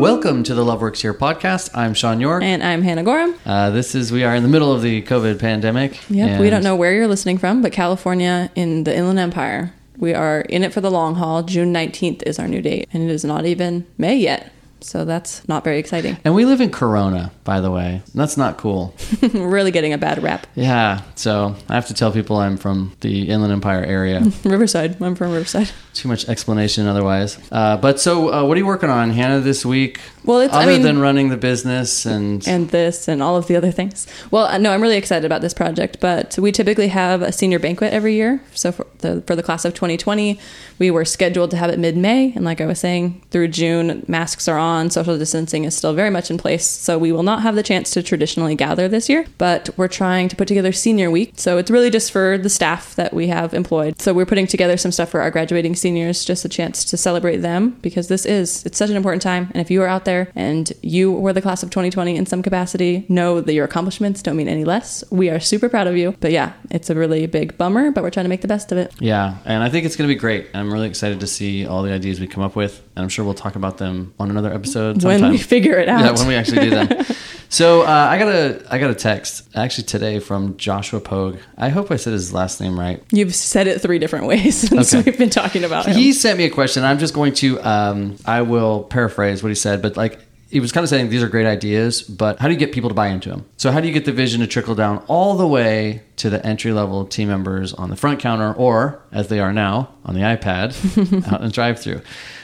Welcome to the Love Works Here podcast. I'm Sean York. And I'm Hannah Gorham. Uh, this is we are in the middle of the COVID pandemic. Yep. We don't know where you're listening from, but California in the Inland Empire. We are in it for the long haul. June 19th is our new date, and it is not even May yet. So that's not very exciting. And we live in Corona, by the way. That's not cool. We're really getting a bad rap. Yeah. So I have to tell people I'm from the Inland Empire area. Riverside. I'm from Riverside. Too much explanation otherwise. Uh, but so, uh, what are you working on, Hannah, this week? Well, it's I other mean, than running the business and and this and all of the other things. Well, uh, no, I'm really excited about this project. But we typically have a senior banquet every year. So for the for the class of 2020, we were scheduled to have it mid-May, and like I was saying, through June, masks are on, social distancing is still very much in place. So we will not have the chance to traditionally gather this year. But we're trying to put together senior week. So it's really just for the staff that we have employed. So we're putting together some stuff for our graduating seniors, just a chance to celebrate them because this is it's such an important time. And if you are out there and you were the class of 2020 in some capacity, know that your accomplishments don't mean any less. We are super proud of you. But yeah, it's a really big bummer, but we're trying to make the best of it. Yeah, and I think it's going to be great. I'm really excited to see all the ideas we come up with, and I'm sure we'll talk about them on another episode sometime. When we figure it out. Yeah, when we actually do them. so uh, I got a I got a text actually today from Joshua Pogue. I hope I said his last name right. You've said it three different ways since Okay. we've been talking about him. He sent me a question. I'm just going to um, I will paraphrase what he said, but like he was kind of saying these are great ideas, but how do you get people to buy into them? So how do you get the vision to trickle down all the way to the entry level team members on the front counter, or as they are now on the iPad out in drive-through?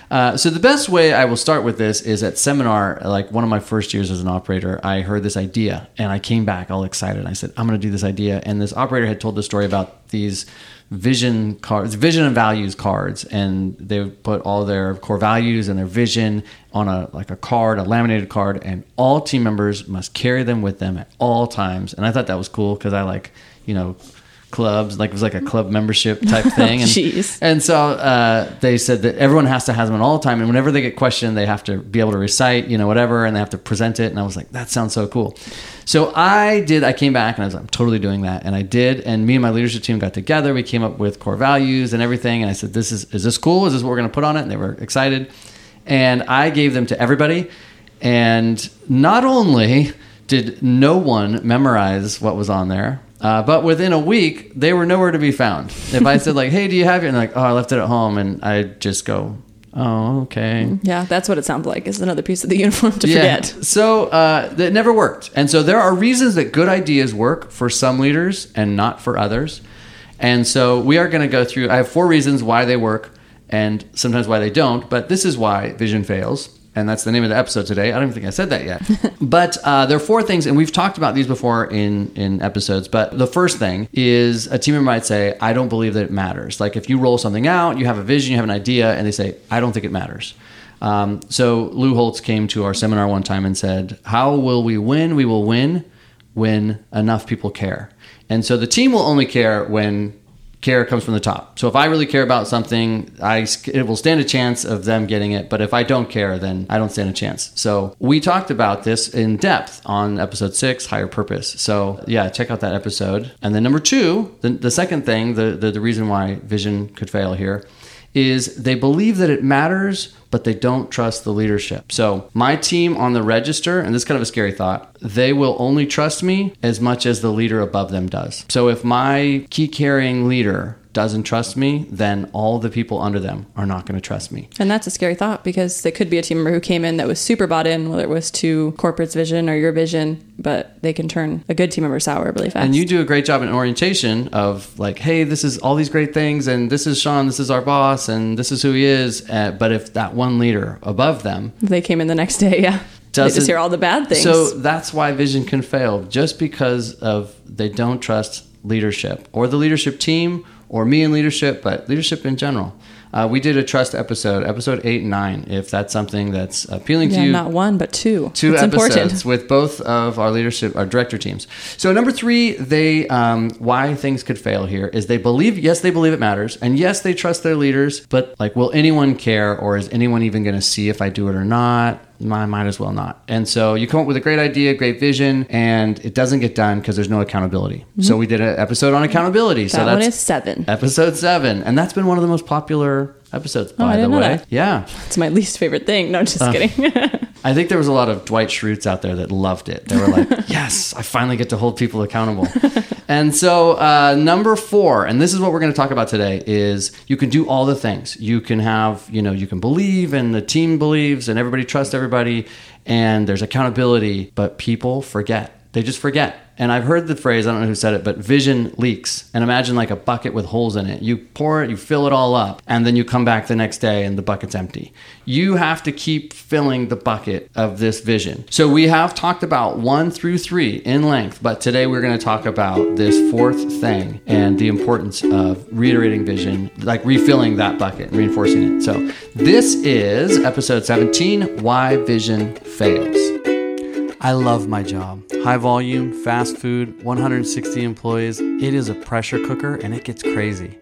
Uh, so the best way I will start with this is at seminar, like one of my first years as an operator, I heard this idea and I came back all excited. I said, I'm going to do this idea. And this operator had told the story about these vision cards, vision and values cards, and they would put all their core values and their vision on a like a card, a laminated card, and all team members must carry them with them at all times. And I thought that was cool because I like, you know, clubs, like it was like a club membership type thing. And, Jeez. and so uh, they said that everyone has to have them all the time, and whenever they get questioned, they have to be able to recite, you know, whatever, and they have to present it. And I was like, that sounds so cool. So I did. I came back and I was like, I'm totally doing that, and I did. And me and my leadership team got together. We came up with core values and everything. And I said, this is is this cool? Is this what we're going to put on it? And they were excited. And I gave them to everybody. And not only did no one memorize what was on there, uh, but within a week, they were nowhere to be found. If I said like, "Hey, do you have it?" and like, "Oh, I left it at home," and I just go, "Oh, okay." yeah, that's what it sounds like. Is another piece of the uniform to Yeah. forget. So uh, that never worked, and so there are reasons that good ideas work for some leaders and not for others. And so we are going to go through. I have four reasons why they work, and sometimes why they don't. But this is why vision fails. And that's the name of the episode today. I don't even think I said that yet. but uh, there are four things, and we've talked about these before in, in episodes. But the first thing is a team member might say, I don't believe that it matters. Like if you roll something out, you have a vision, you have an idea, and they say, I don't think it matters. Um, so Lou Holtz came to our seminar one time and said, How will we win? We will win when enough people care. And so the team will only care when care comes from the top. So if I really care about something, I it will stand a chance of them getting it. But if I don't care, then I don't stand a chance. So we talked about this in depth on episode six, higher purpose. So yeah, check out that episode. And then number two, the, the second thing, the, the the reason why vision could fail here is they believe that it matters, but they don't trust the leadership. So, my team on the register, and this is kind of a scary thought, they will only trust me as much as the leader above them does. So, if my key carrying leader doesn't trust me, then all the people under them are not going to trust me. And that's a scary thought because it could be a team member who came in that was super bought in, whether it was to corporate's vision or your vision, but they can turn a good team member sour really fast. And you do a great job in orientation of like, hey, this is all these great things, and this is Sean, this is our boss, and this is who he is. Uh, but if that one leader above them they came in the next day, yeah. they just hear all the bad things. So that's why vision can fail, just because of they don't trust leadership or the leadership team or me in leadership, but leadership in general. Uh, we did a trust episode, episode eight and nine. If that's something that's appealing yeah, to you, not one, but two. two it's episodes important. with both of our leadership, our director teams. So number three, they um, why things could fail here is they believe yes they believe it matters and yes they trust their leaders, but like will anyone care or is anyone even going to see if I do it or not? I might as well not. And so you come up with a great idea, great vision, and it doesn't get done because there's no accountability. So we did an episode on accountability. so Mm-hmm. one that's is seven. episode seven, and that's been one of the most popular episodes. By Oh, I the way, that. yeah. It's my least favorite thing. No, just Uh, kidding. I think there was a lot of Dwight Schrutes out there that loved it. They were like, "Yes, I finally get to hold people accountable." and so, uh, number four, and this is what we're going to talk about today, is you can do all the things. You can have, you know, you can believe, and the team believes, and everybody trusts everybody, and there's accountability, but people forget. They just forget. And I've heard the phrase, I don't know who said it, but vision leaks. And imagine like a bucket with holes in it. You pour it, you fill it all up, and then you come back the next day and the bucket's empty. You have to keep filling the bucket of this vision. So we have talked about one through three in length, but today we're going to talk about this fourth thing and the importance of reiterating vision, like refilling that bucket and reinforcing it. So this is episode 17 Why Vision Fails. I love my job. High volume, fast food, 160 employees. It is a pressure cooker and it gets crazy.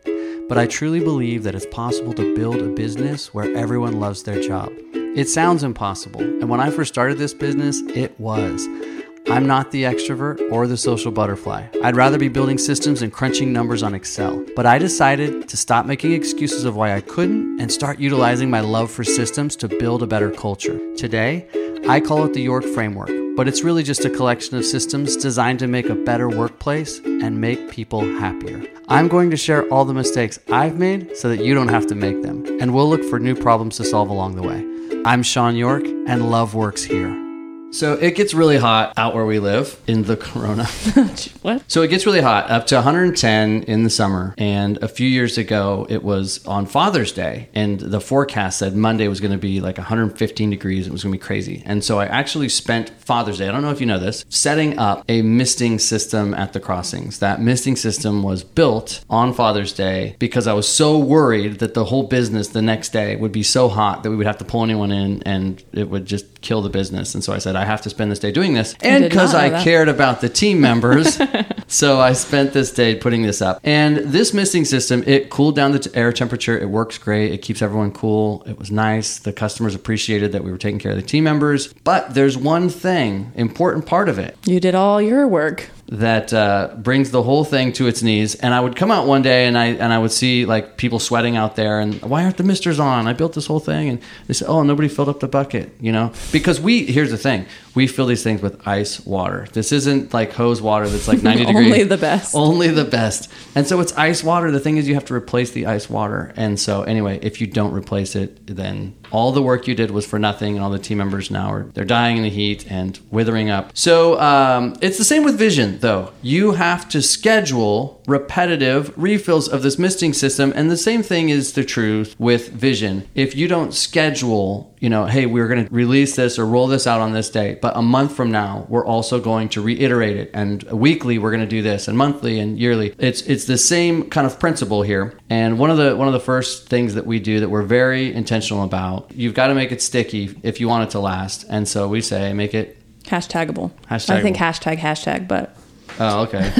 But I truly believe that it's possible to build a business where everyone loves their job. It sounds impossible, and when I first started this business, it was. I'm not the extrovert or the social butterfly. I'd rather be building systems and crunching numbers on Excel. But I decided to stop making excuses of why I couldn't and start utilizing my love for systems to build a better culture. Today, I call it the York Framework, but it's really just a collection of systems designed to make a better workplace and make people happier. I'm going to share all the mistakes I've made so that you don't have to make them, and we'll look for new problems to solve along the way. I'm Sean York, and love works here. So it gets really hot out where we live in the corona. what? So it gets really hot, up to 110 in the summer. And a few years ago, it was on Father's Day, and the forecast said Monday was going to be like 115 degrees. It was going to be crazy. And so I actually spent Father's Day, I don't know if you know this, setting up a misting system at the crossings. That misting system was built on Father's Day because I was so worried that the whole business the next day would be so hot that we would have to pull anyone in and it would just kill the business. And so I said, I have to spend this day doing this. And because I that. cared about the team members, so I spent this day putting this up. And this misting system, it cooled down the t- air temperature. It works great. It keeps everyone cool. It was nice. The customers appreciated that we were taking care of the team members. But there's one thing, important part of it, You did all your work. That uh, brings the whole thing to its knees. And I would come out one day and I and I would see like people sweating out there and why aren't the misters on? I built this whole thing and they said, oh, nobody filled up the bucket, you know? Because we here's the thing, we fill these things with ice water. This isn't like hose water that's like 90 degrees. Only the best. Only the best. And so it's ice water. The thing is, you have to replace the ice water. And so, anyway, if you don't replace it, then all the work you did was for nothing, and all the team members now are they're dying in the heat and withering up. So um, it's the same with vision, though. You have to schedule repetitive refills of this misting system, and the same thing is the truth with vision. If you don't schedule, you know, hey, we're going to release this or roll this out on this day, but a month from now, we're also going to reiterate it, and weekly we're going to do this, and monthly and yearly. It's it's the same kind of principle here. And one of the one of the first things that we do that we're very intentional about, you've got to make it sticky if you want it to last. And so we say, make it Hashtagable. Hashtagable. I think hashtag hashtag, but Oh, okay.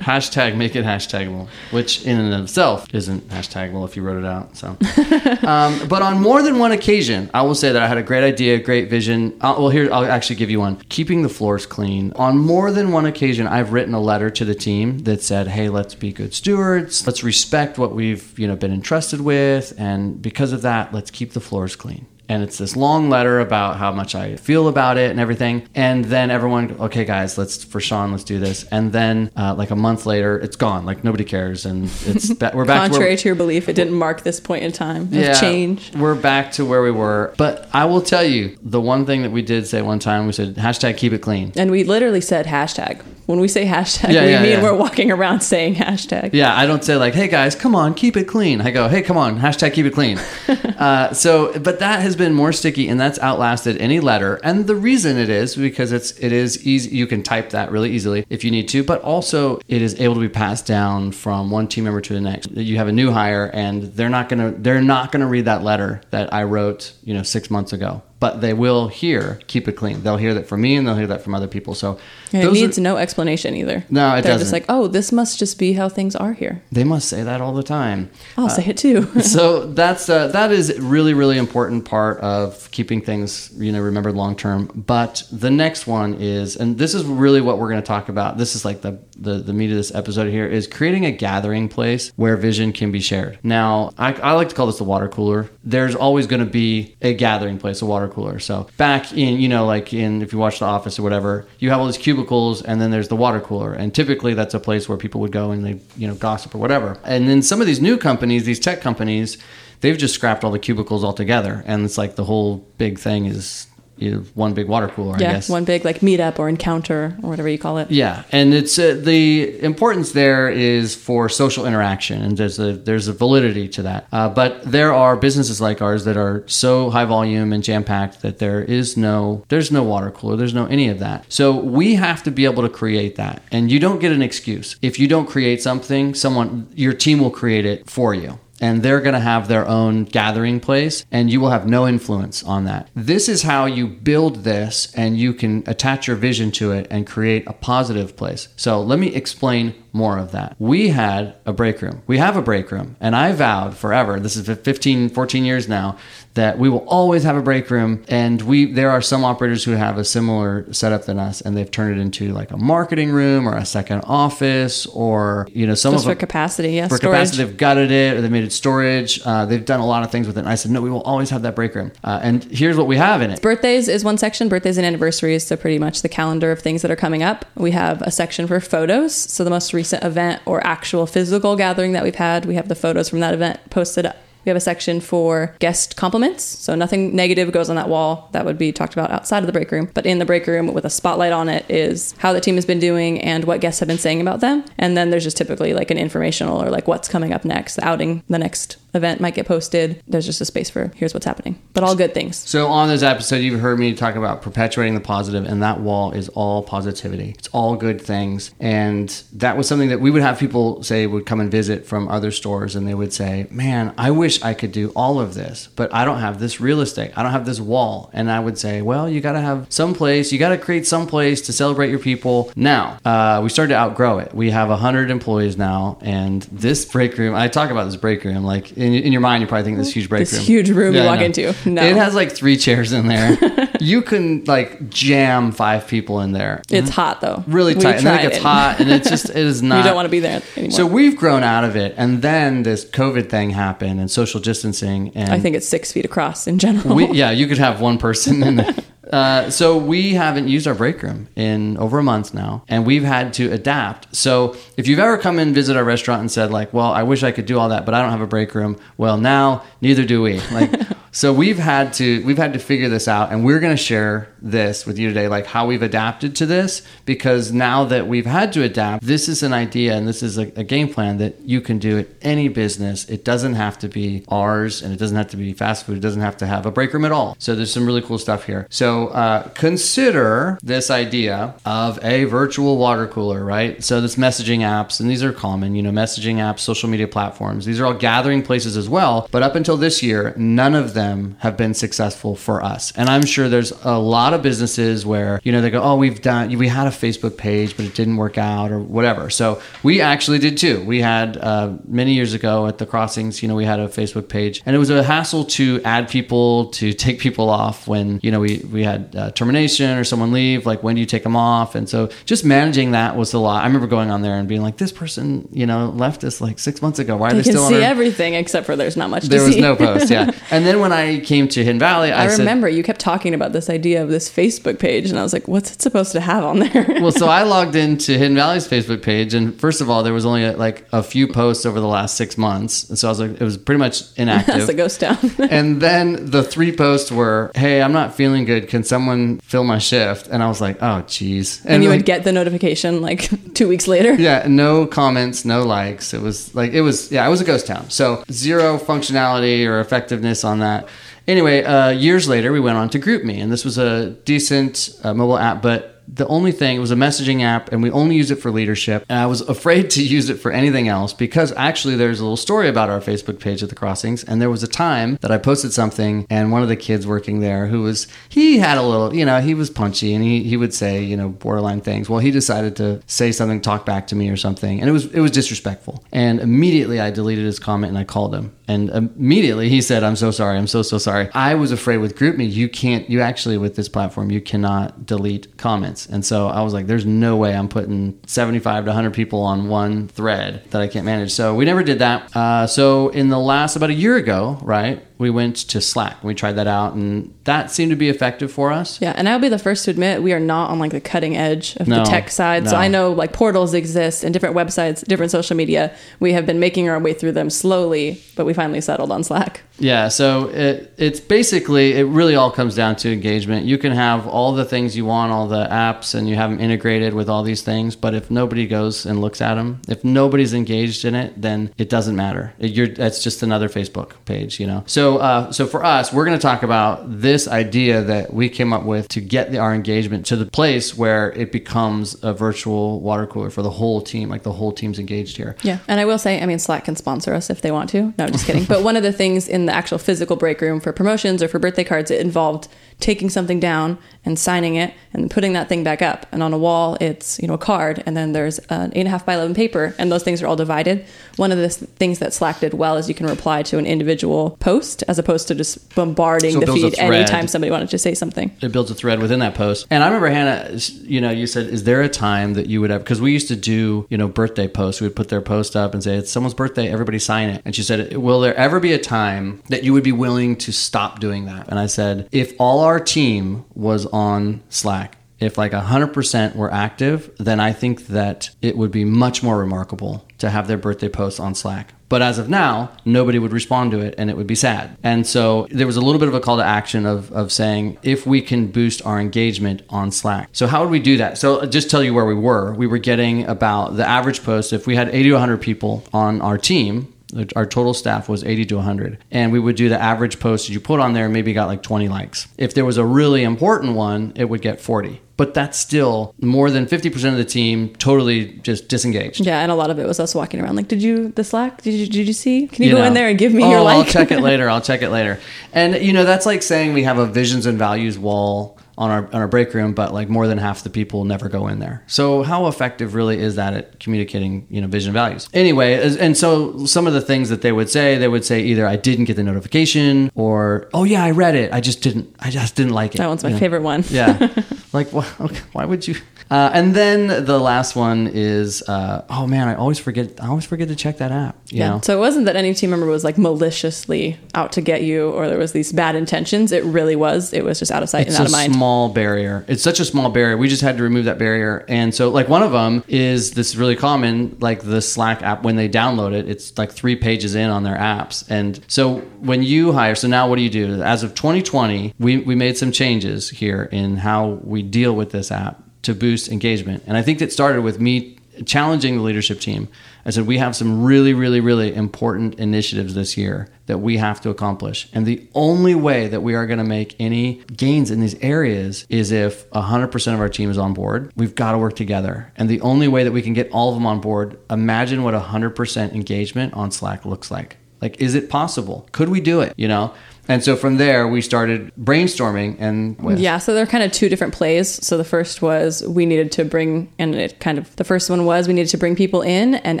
hashtag make it hashtagable, which in and of itself isn't hashtagable if you wrote it out. So, um, but on more than one occasion, I will say that I had a great idea, great vision. Uh, well, here I'll actually give you one: keeping the floors clean. On more than one occasion, I've written a letter to the team that said, "Hey, let's be good stewards. Let's respect what we've you know been entrusted with, and because of that, let's keep the floors clean." And it's this long letter about how much I feel about it and everything. And then everyone, okay, guys, let's for Sean, let's do this. And then uh, like a month later, it's gone. Like nobody cares, and it's ba- we're back. to contrary where, to your belief, it didn't mark this point in time of change. We're back to where we were. But I will tell you, the one thing that we did say one time, we said hashtag keep it clean. And we literally said hashtag. When we say hashtag, Yeah, we yeah, mean yeah. we're walking around saying hashtag. Yeah, I don't say like, "Hey guys, come on, keep it clean." I go, "Hey, come on, hashtag keep it clean." uh, so, but that has been more sticky, and that's outlasted any letter. And the reason it is because it's it is easy. You can type that really easily if you need to, but also it is able to be passed down from one team member to the next. You have a new hire, and they're not gonna they're not gonna read that letter that I wrote, you know, six months ago. But they will hear keep it clean. They'll hear that from me, and they'll hear that from other people. So And it those are- needs no explanation either. No, it They're doesn't. just like, oh, this must just be how things are here. they must say that all the time. I'll say it too. so that's uh, that is really really important part of keeping things you know remembered long term but the next one is and this is really what we're going to talk about this is like the, the the meat of this episode here is creating a gathering place where vision can be shared now i, I like to call this the water cooler there's always going to be a gathering place a water water cooler. So back in, you know, like in if you watch The Office or whatever, you have all these cubicles, and then there's the water cooler, and typically that's a place where people would go and they, you know, gossip or whatever. And then some of these new companies, these tech companies, they've just scrapped all the cubicles altogether, and it's like the whole big thing is you know, one big water cooler. I guess. one big like meetup or encounter or whatever you call it. Yeah, and it's uh, the importance there is for social interaction, and there's a there's a validity to that. Uh, but there are businesses like ours that are so high volume and jam packed that there is no there's no water cooler, there's no any of that. So we have to be able to create that, and you don't get an excuse if you don't create something. Someone your team will create it for you and they're going to have their own gathering place and you will have no influence on that. This is how you build this and you can attach your vision to it and create a positive place. So let me explain more of that. We had a break room. We have a break room and I vowed forever, this is 15 14 years now, that we will always have a break room and we there are some operators who have a similar setup than us and they've turned it into like a marketing room or a second office or you know some Just of for them- capacity, yeah. for storage. capacity, they've gutted it or they made it storage. Uh, they've done a lot of things with it. And I said, no, we will always have that break room. Uh, and here's what we have in it. Birthdays is one section, birthdays and anniversaries, so pretty much the calendar of things that are coming up. We have a section for photos, so the most recent event or actual physical gathering that we've had, we have the photos from that event posted. We have a section for guest compliments, so nothing negative goes on that wall. That would be talked about outside of the break room. But in the break room with a spotlight on it is how the team has been doing and what guests have been saying about them. And then there's just typically like an informational or like what's coming up next. The outing, the next event might get posted. There's just a space for here's what's happening, but all good things. So on this episode, you've heard me talk about perpetuating the positive, and that wall is all positivity. It's all good things, and that was something that we would have people say would come and visit from other stores, and they would say, "Man, I wish I could do all of this, but I don't have this real estate. I don't have this wall." And I would say, "Well, you got to have some place. You got to create some place to celebrate your people." Now, uh, we started to outgrow it. We have hundred employees now, and this break room. I talk about this break room like in, in your mind, you're probably thinking this huge break This room, huge room you walk into. No. It has like three chairs in there. you can like jam five people in there. It's hot though. really tight, and then it gets hot, and it's just it is not. you don't want to be there anymore. So we've grown out of it, and then this COVID thing happened, and social distancing, and I think it's six feet across in general. we, yeah, you could have one person in there. Uh, so we haven't used our break room in over a month now, and we've had to adapt. So if you've ever come and visit our restaurant and said like, "Well, I wish I could do all that, but I don't have a break room," well, now neither do we. Like, so we've had to we've had to figure this out, and we're going to share this with you today, like how we've adapted to this, because now that we've had to adapt, this is an idea and this is a, a game plan that you can do at any business. It doesn't have to be ours, and it doesn't have to be fast food. It doesn't have to have a break room at all. So there's some really cool stuff here. So uh, consider this idea of a virtual water cooler, right? So this messaging apps, and these are common, you know, messaging apps, social media platforms. These are all gathering places as well. But up until this year, none of them have been successful for us. And I'm sure there's a lot of businesses where you know they go, oh, we've done, we had a Facebook page, but it didn't work out or whatever. So we actually did too. We had uh, many years ago at the crossings, you know, we had a Facebook page, and it was a hassle to add people to take people off when you know we we had uh, termination or someone leave. Like when do you take them off? And so just managing that was a lot. I remember going on there and being like, this person, you know, left us like six months ago. Why are they can still on see everything except for there's not much there was see. no post, yeah. And then when I came to Hidden Valley, I, I said, remember you kept talking about this idea of this Facebook page, and I was like, "What's it supposed to have on there?" well, so I logged into Hidden Valley's Facebook page, and first of all, there was only like a few posts over the last six months, and so I was like, it was pretty much inactive. That's the ghost town. and then the three posts were, "Hey, I'm not feeling good. Can someone fill my shift?" And I was like, "Oh, geez." and you like, would get the notification like two weeks later. yeah, no comments, no likes. It was like it was yeah, it was a ghost town. So zero functionality or effectiveness on that. Anyway, uh, years later, we went on to GroupMe, and this was a decent uh, mobile app, but the only thing it was a messaging app, and we only used it for leadership. And I was afraid to use it for anything else because actually, there's a little story about our Facebook page at the Crossings, and there was a time that I posted something, and one of the kids working there, who was he had a little, you know, he was punchy, and he he would say, you know, borderline things. Well, he decided to say something, talk back to me or something, and it was it was disrespectful. And immediately, I deleted his comment and I called him, and immediately he said, "I'm so sorry. I'm so so sorry." I was afraid with GroupMe, you can't, you actually with this platform, you cannot delete comments, and so I was like, "There's no way I'm putting 75 to 100 people on one thread that I can't manage." So we never did that. Uh, so in the last about a year ago, right? We went to Slack. We tried that out, and that seemed to be effective for us. Yeah, and I'll be the first to admit we are not on like the cutting edge of No, the tech side. So. I know like portals exist and different websites, different social media. We have been making our way through them slowly, but we finally settled on Slack. Yeah, so it, it's basically it really all comes down to engagement. You can have all the things you want, all the apps, and you have them integrated with all these things. But if nobody goes and looks at them, if nobody's engaged in it, then it doesn't matter. It- you're that's just another Facebook page, you know. So, uh, so for us, we're going to talk about this idea that we came up with to get the, our engagement to the place where it becomes a virtual water cooler for the whole team, like the whole team's engaged here. Yeah, and I will say, I mean, Slack can sponsor us if they want to. No, just kidding. but one of the things in the actual physical break room for promotions or for birthday cards, it involved taking something down and signing it and putting that thing back up. And on a wall, it's you know a card, and then there's an eight and a half by eleven paper, and those things are all divided. One of the things that Slack did well is you can reply to an individual post as opposed to just bombarding So the feed anytime somebody wanted to say something. it builds a thread within that post. And I remember Hannah, you know, you said, "Is there a time that you would have?" Because we used to do, you know, birthday posts. We would put their post up and say, "It's someone's birthday. Everybody sign it." And she said, "Will there ever be a time that you would be willing to stop doing that?" And I said, "If all our team was on Slack." If like 100% were active, then I think that it would be much more remarkable to have their birthday posts on Slack. But as of now, nobody would respond to it and it would be sad. And so there was a little bit of a call to action of, of saying if we can boost our engagement on Slack. So, how would we do that? So, uh, just tell you where we were. We were getting about the average post, if we had 80 to 100 people on our team, our total staff was 80 to 100 and we would do the average post that you put on there maybe got like 20 likes if there was a really important one it would get 40 but that's still more than 50% of the team totally just disengaged Yeah, and a lot of it was us walking around like, "Did you the Slack? Did you did you see? Can you, go know. in there and give me oh, your like?" I'll check it later. I'll check it later. And you know, that's like saying we have a visions and values wall on our on our break room, but like more than half the people never go in there. So how effective really is that at communicating, you know, vision values? Anyway, and so some of the things that they would say, they would say either I didn't get the notification or oh yeah, I read it. I just didn't I just didn't like it. That one's my know? favorite one. yeah. Like, why, okay, why would you? Uh, and then the last one is, uh, oh man, I always forget. I always forget to check that app. Yeah. know? So it wasn't that any team member was like maliciously out to get you or there was these bad intentions. It really was. It was just out of sight it's and out of mind. small barrier. It's such a small barrier. We just had to remove that barrier. And so, like, one of them is this really common, like the Slack app. When they download it, it's like three pages in on their apps. And so, when you hire, so now what do you do? As of 2020, we we made some changes here in how we deal with this app to boost engagement. And I think it started with me challenging the leadership team. I said, we have some really, really, really important initiatives this year that we have to accomplish. And the only way that we are going to make any gains in these areas is if 100% of our team is on board. We've got to work together. And the only way that we can get all of them on board, imagine what 100% engagement on Slack looks like. Like, is it possible? Could we do it? You know? And so from there, we started brainstorming and with Yeah, so they're kind of two different plays. So the first was we needed to bring, and it kind of, the first one was we needed to bring people in and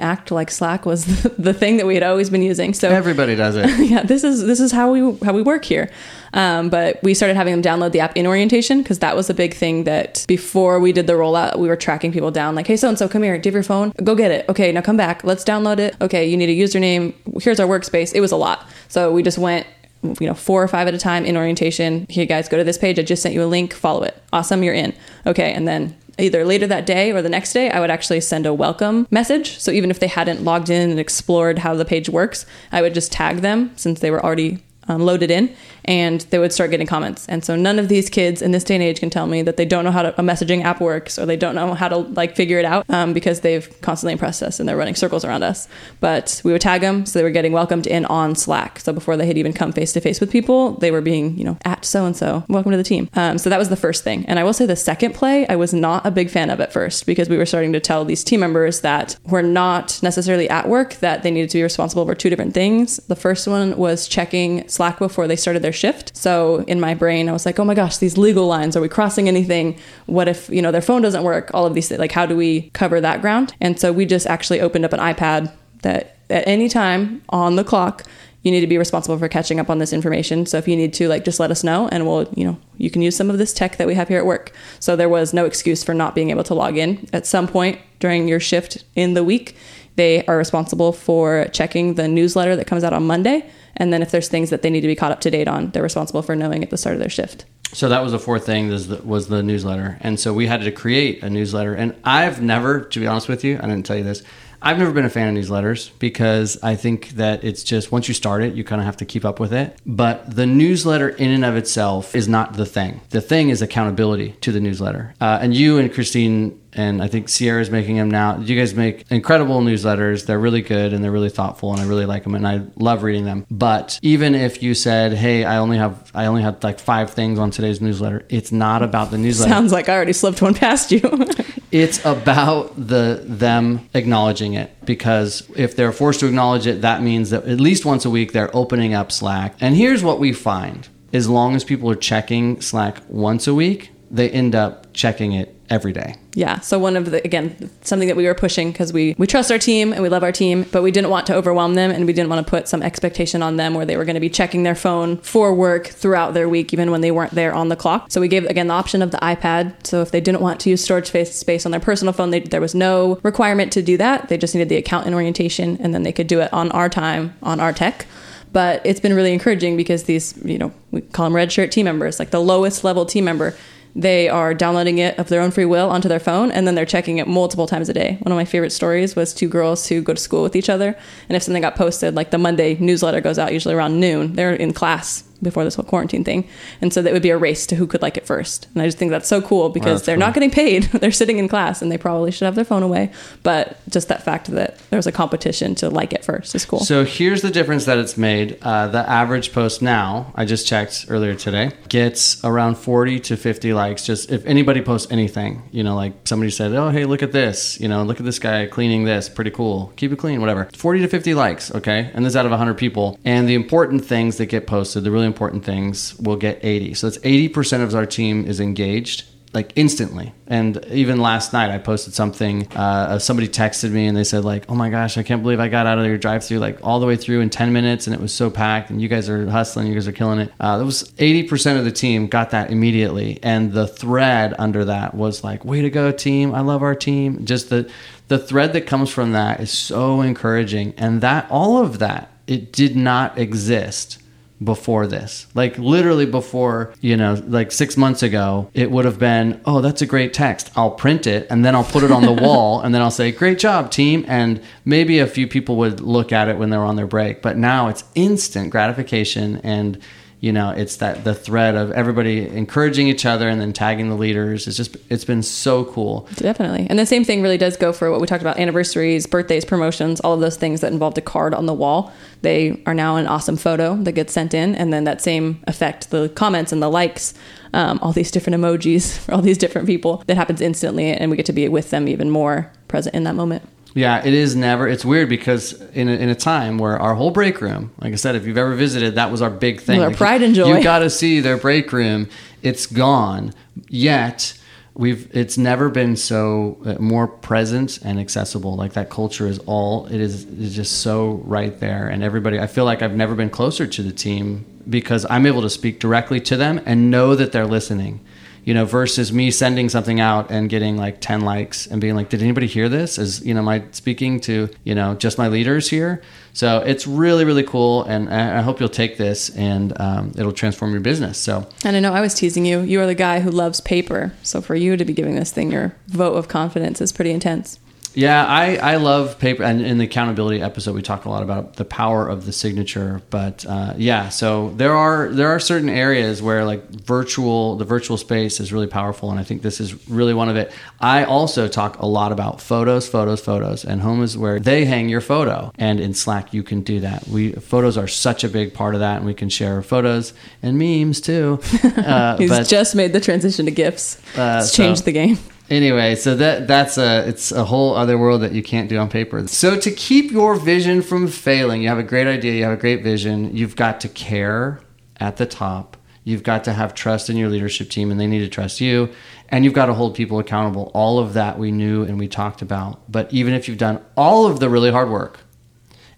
act like Slack was the, the thing that we had always been using. So everybody does it. yeah, this is this is how we how we work here. Um, but we started having them download the app in orientation because that was a big thing that before we did the rollout, we were tracking people down like, hey, so and so, come here, do you have your phone? Go get it. Okay, now come back. Let's download it. Okay, you need a username. Here's our workspace. It was a lot, so we just went. You know, four or five at a time in orientation. Here, guys, go to this page. I just sent you a link. Follow it. Awesome, you're in. Okay, and then either later that day or the next day, I would actually send a welcome message. So even if they hadn't logged in and explored how the page works, I would just tag them since they were already um, loaded in and they would start getting comments. And so none of these kids in this day and age can tell me that they don't know how to, a messaging app works or they don't know how to like figure it out um, because they've constantly impressed us and they're running circles around us. But we would tag them so they were getting welcomed in on Slack. So before they had even come face to face with people, they were being, you know, at so and so, welcome to the team. Um, so that was the first thing. And I will say the second play, I was not a big fan of at first because we were starting to tell these team members that were not necessarily at work that they needed to be responsible for two different things. The first one was checking Slack before they started their shift. So in my brain, I was like, oh my gosh, these legal lines, are we crossing anything? What if, you know, their phone doesn't work? All of these things, like how do we cover that ground? And so we just actually opened up an iPad that at any time on the clock, you need to be responsible for catching up on this information. So if you need to, like, just let us know and we'll, you know, you can use some of this tech that we have here at work. So there was no excuse for not being able to log in at some point during your shift in the week They are responsible for checking the newsletter that comes out on Monday. And then if there's things that they need to be caught up to date on, they're responsible for knowing at the start of their shift. So that was the fourth thing was the, was the newsletter, and so we had to create a newsletter. And I've never, to be honest with you, I didn't tell you this. I've never been a fan of newsletters because I think that it's just once you start it, you kind of have to keep up with it. But the newsletter in and of itself is not the thing. The thing is accountability to the newsletter. Uh, and you and Christine and I think Sierra is making them now. You guys make incredible newsletters. They're really good and they're really thoughtful, and I really like them, and I love reading them. But even if you said, "Hey, I only have I only have like five things on today's newsletter," it's not about the newsletter. Sounds like I already slipped one past you. it's about the them acknowledging it because if they're forced to acknowledge it, that means that at least once a week they're opening up Slack. And here's what we find: as long as people are checking Slack once a week, they end up checking it every day. Yeah. So one of the again something that we were pushing because we we trust our team and we love our team, but we didn't want to overwhelm them and we didn't want to put some expectation on them where they were going to be checking their phone for work throughout their week, even when they weren't there on the clock. So we gave again the option of the iPad. So if they didn't want to use storage space, space on their personal phone, they, there was no requirement to do that. They just needed the account and orientation, and then they could do it on our time on our tech but it's been really encouraging because these you know we call them red shirt team members like the lowest level team member they are downloading it of their own free will onto their phone and then they're checking it multiple times a day. One of my favorite stories was two girls who go to school with each other. And if something got posted, like the Monday newsletter goes out usually around noon, they're in class before this whole quarantine thing. And so that would be a race to who could like it first. And I just think that's so cool because they're cool. not getting paid. they're sitting in class and they probably should have their phone away. But just that fact that there's a competition to like it first is cool. So here's the difference that it's made. Uh, the average post now, I just checked earlier today, gets around 40 to 50 likes. Just if anybody posts anything, you know, like somebody said, oh, hey, look at this, you know, look at this guy cleaning this, pretty cool. Keep it clean, whatever. 40 to 50 likes, okay? And this out of 100 people. And the important things that get posted, the really important things will get 80. So that's 80% of our team is engaged like instantly. And even last night, I posted something. Uh, somebody texted me and they said like, "Oh my gosh, I can't believe I got out of your drive-through like all the way through in 10 minutes, and it was so packed. And you guys are hustling. You guys are killing it." Uh, that was 80% of the team got that immediately, and the thread under that was like, "Way to go, team! I love our team." Just the the thread that comes from that is so encouraging, and that all of that it did not exist before this. Like literally before, you know, like 6 months ago, it would have been, "Oh, that's a great text. I'll print it and then I'll put it on the wall and then I'll say, "Great job, team." And maybe a few people would look at it when they're on their break. But now it's instant gratification and you know it's that the thread of everybody encouraging each other and then tagging the leaders. It's just it's been so cool. Definitely. And the same thing really does go for what we talked about anniversaries birthdays promotions all of those things that involved a card on the wall. They are now an awesome photo that gets sent in and then that same effect the comments and the likes um, all these different emojis for all these different people that happens instantly and we get to be with them even more present in that moment yeah, it is never. It's weird because in a, in a time where our whole break room, like I said, if you've ever visited, that was our big thing. Our like, pride and joy. You got to see their break room. It's gone. Yet we've it's never been so uh, more present and accessible. Like that culture is all it is is just so right there, and everybody. I feel like I've never been closer to the team because I'm able to speak directly to them and know that they're listening you know, versus me sending something out and getting like 10 likes and being like, did anybody hear this? Is, you know, am I speaking to, you know, just my leaders here? So it's really, really cool. And I hope you'll take this and um, it'll transform your business. So, and I know I was teasing you. You are the guy who loves paper. So for you to be giving this thing your vote of confidence is pretty intense. Yeah, I, I love paper. And in the accountability episode, we talk a lot about the power of the signature. But uh, yeah, so there are there are certain areas where like virtual the virtual space is really powerful, and I think this is really one of it. I also talk a lot about photos, photos, photos, and home is where they hang your photo. And in Slack, you can do that. We photos are such a big part of that, and we can share photos and memes too. Uh, He's but, just made the transition to gifs. Uh, it's changed so, the game anyway so that that's a it's a whole other world that you can't do on paper. So to keep your vision from failing you have a great idea you have a great vision you've got to care at the top. You've got to have trust in your leadership team and they need to trust you. And you've got to hold people accountable. All of that we knew and we talked about. But even if you've done all of the really hard work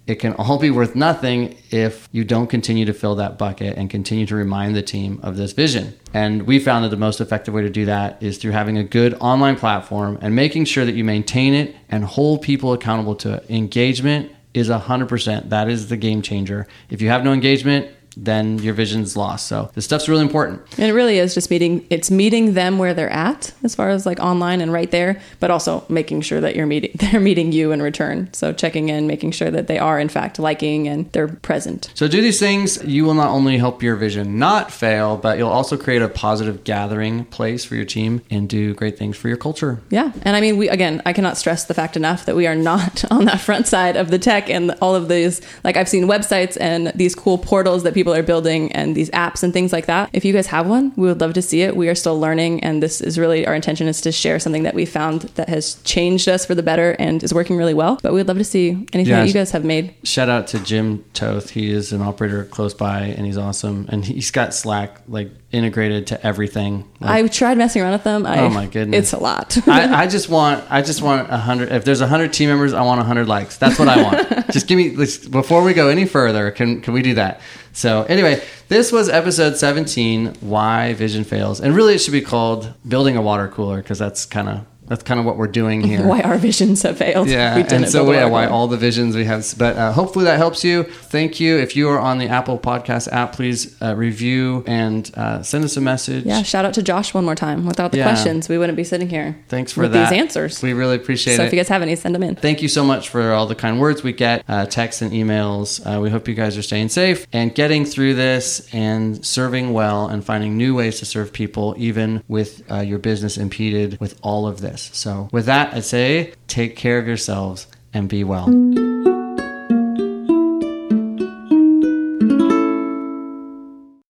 it can all be worth nothing if you don't continue to fill that bucket and continue to remind the team of this vision. And we found that the most effective way to do that is through having a good online platform and making sure that you maintain it and hold people accountable to it. Engagement is 100%. That is the game changer. If you have no engagement, then your vision's lost. So this stuff's really important. And it really is just meeting it's meeting them where they're at as far as like online and right there, but also making sure that you're meeting they're meeting you in return. So checking in, making sure that they are in fact liking and they're present. So do these things, you will not only help your vision not fail, but you'll also create a positive gathering place for your team and do great things for your culture. Yeah. And I mean we again, I cannot stress the fact enough that we are not on that front side of the tech and all of these like I've seen websites and these cool portals that people are building and these apps and things like that. If you guys have one, we would love to see it. We are still learning, and this is really our intention is to share something that we found that has changed us for the better and is working really well. But we'd love to see anything Yeah. that you guys have made. Shout out to Jim Toth. He is an operator close by and he's awesome. And he's got Slack like integrated to everything. Like, I tried messing around with them. Oh I, Oh my goodness. it's a lot. I, I just want I just want a hundred. If there's a hundred team members, I want a hundred likes. That's what I want. just give me before we go any further. Can can we do that? So anyway, this was episode 17. Why vision fails, and really it should be called building a water cooler because that's kind of that's kind of what we're doing here. why our visions have failed. Yeah, and so yeah, why all the visions we have. But uh, hopefully that helps you. Thank you. If you are on the Apple Podcast app, please uh, review and uh, send us a message. Yeah, shout out to Josh one more time. Without the Yeah. questions, we wouldn't be sitting here. Thanks for these answers. We really appreciate so it. So if you guys have any, send them in. Thank you so much for all the kind words we get, uh, texts and emails. Uh, we hope you guys are staying safe and getting through this and serving well and finding new ways to serve people, even with uh, your business impeded with all of this. So, with that, I say take care of yourselves and be well.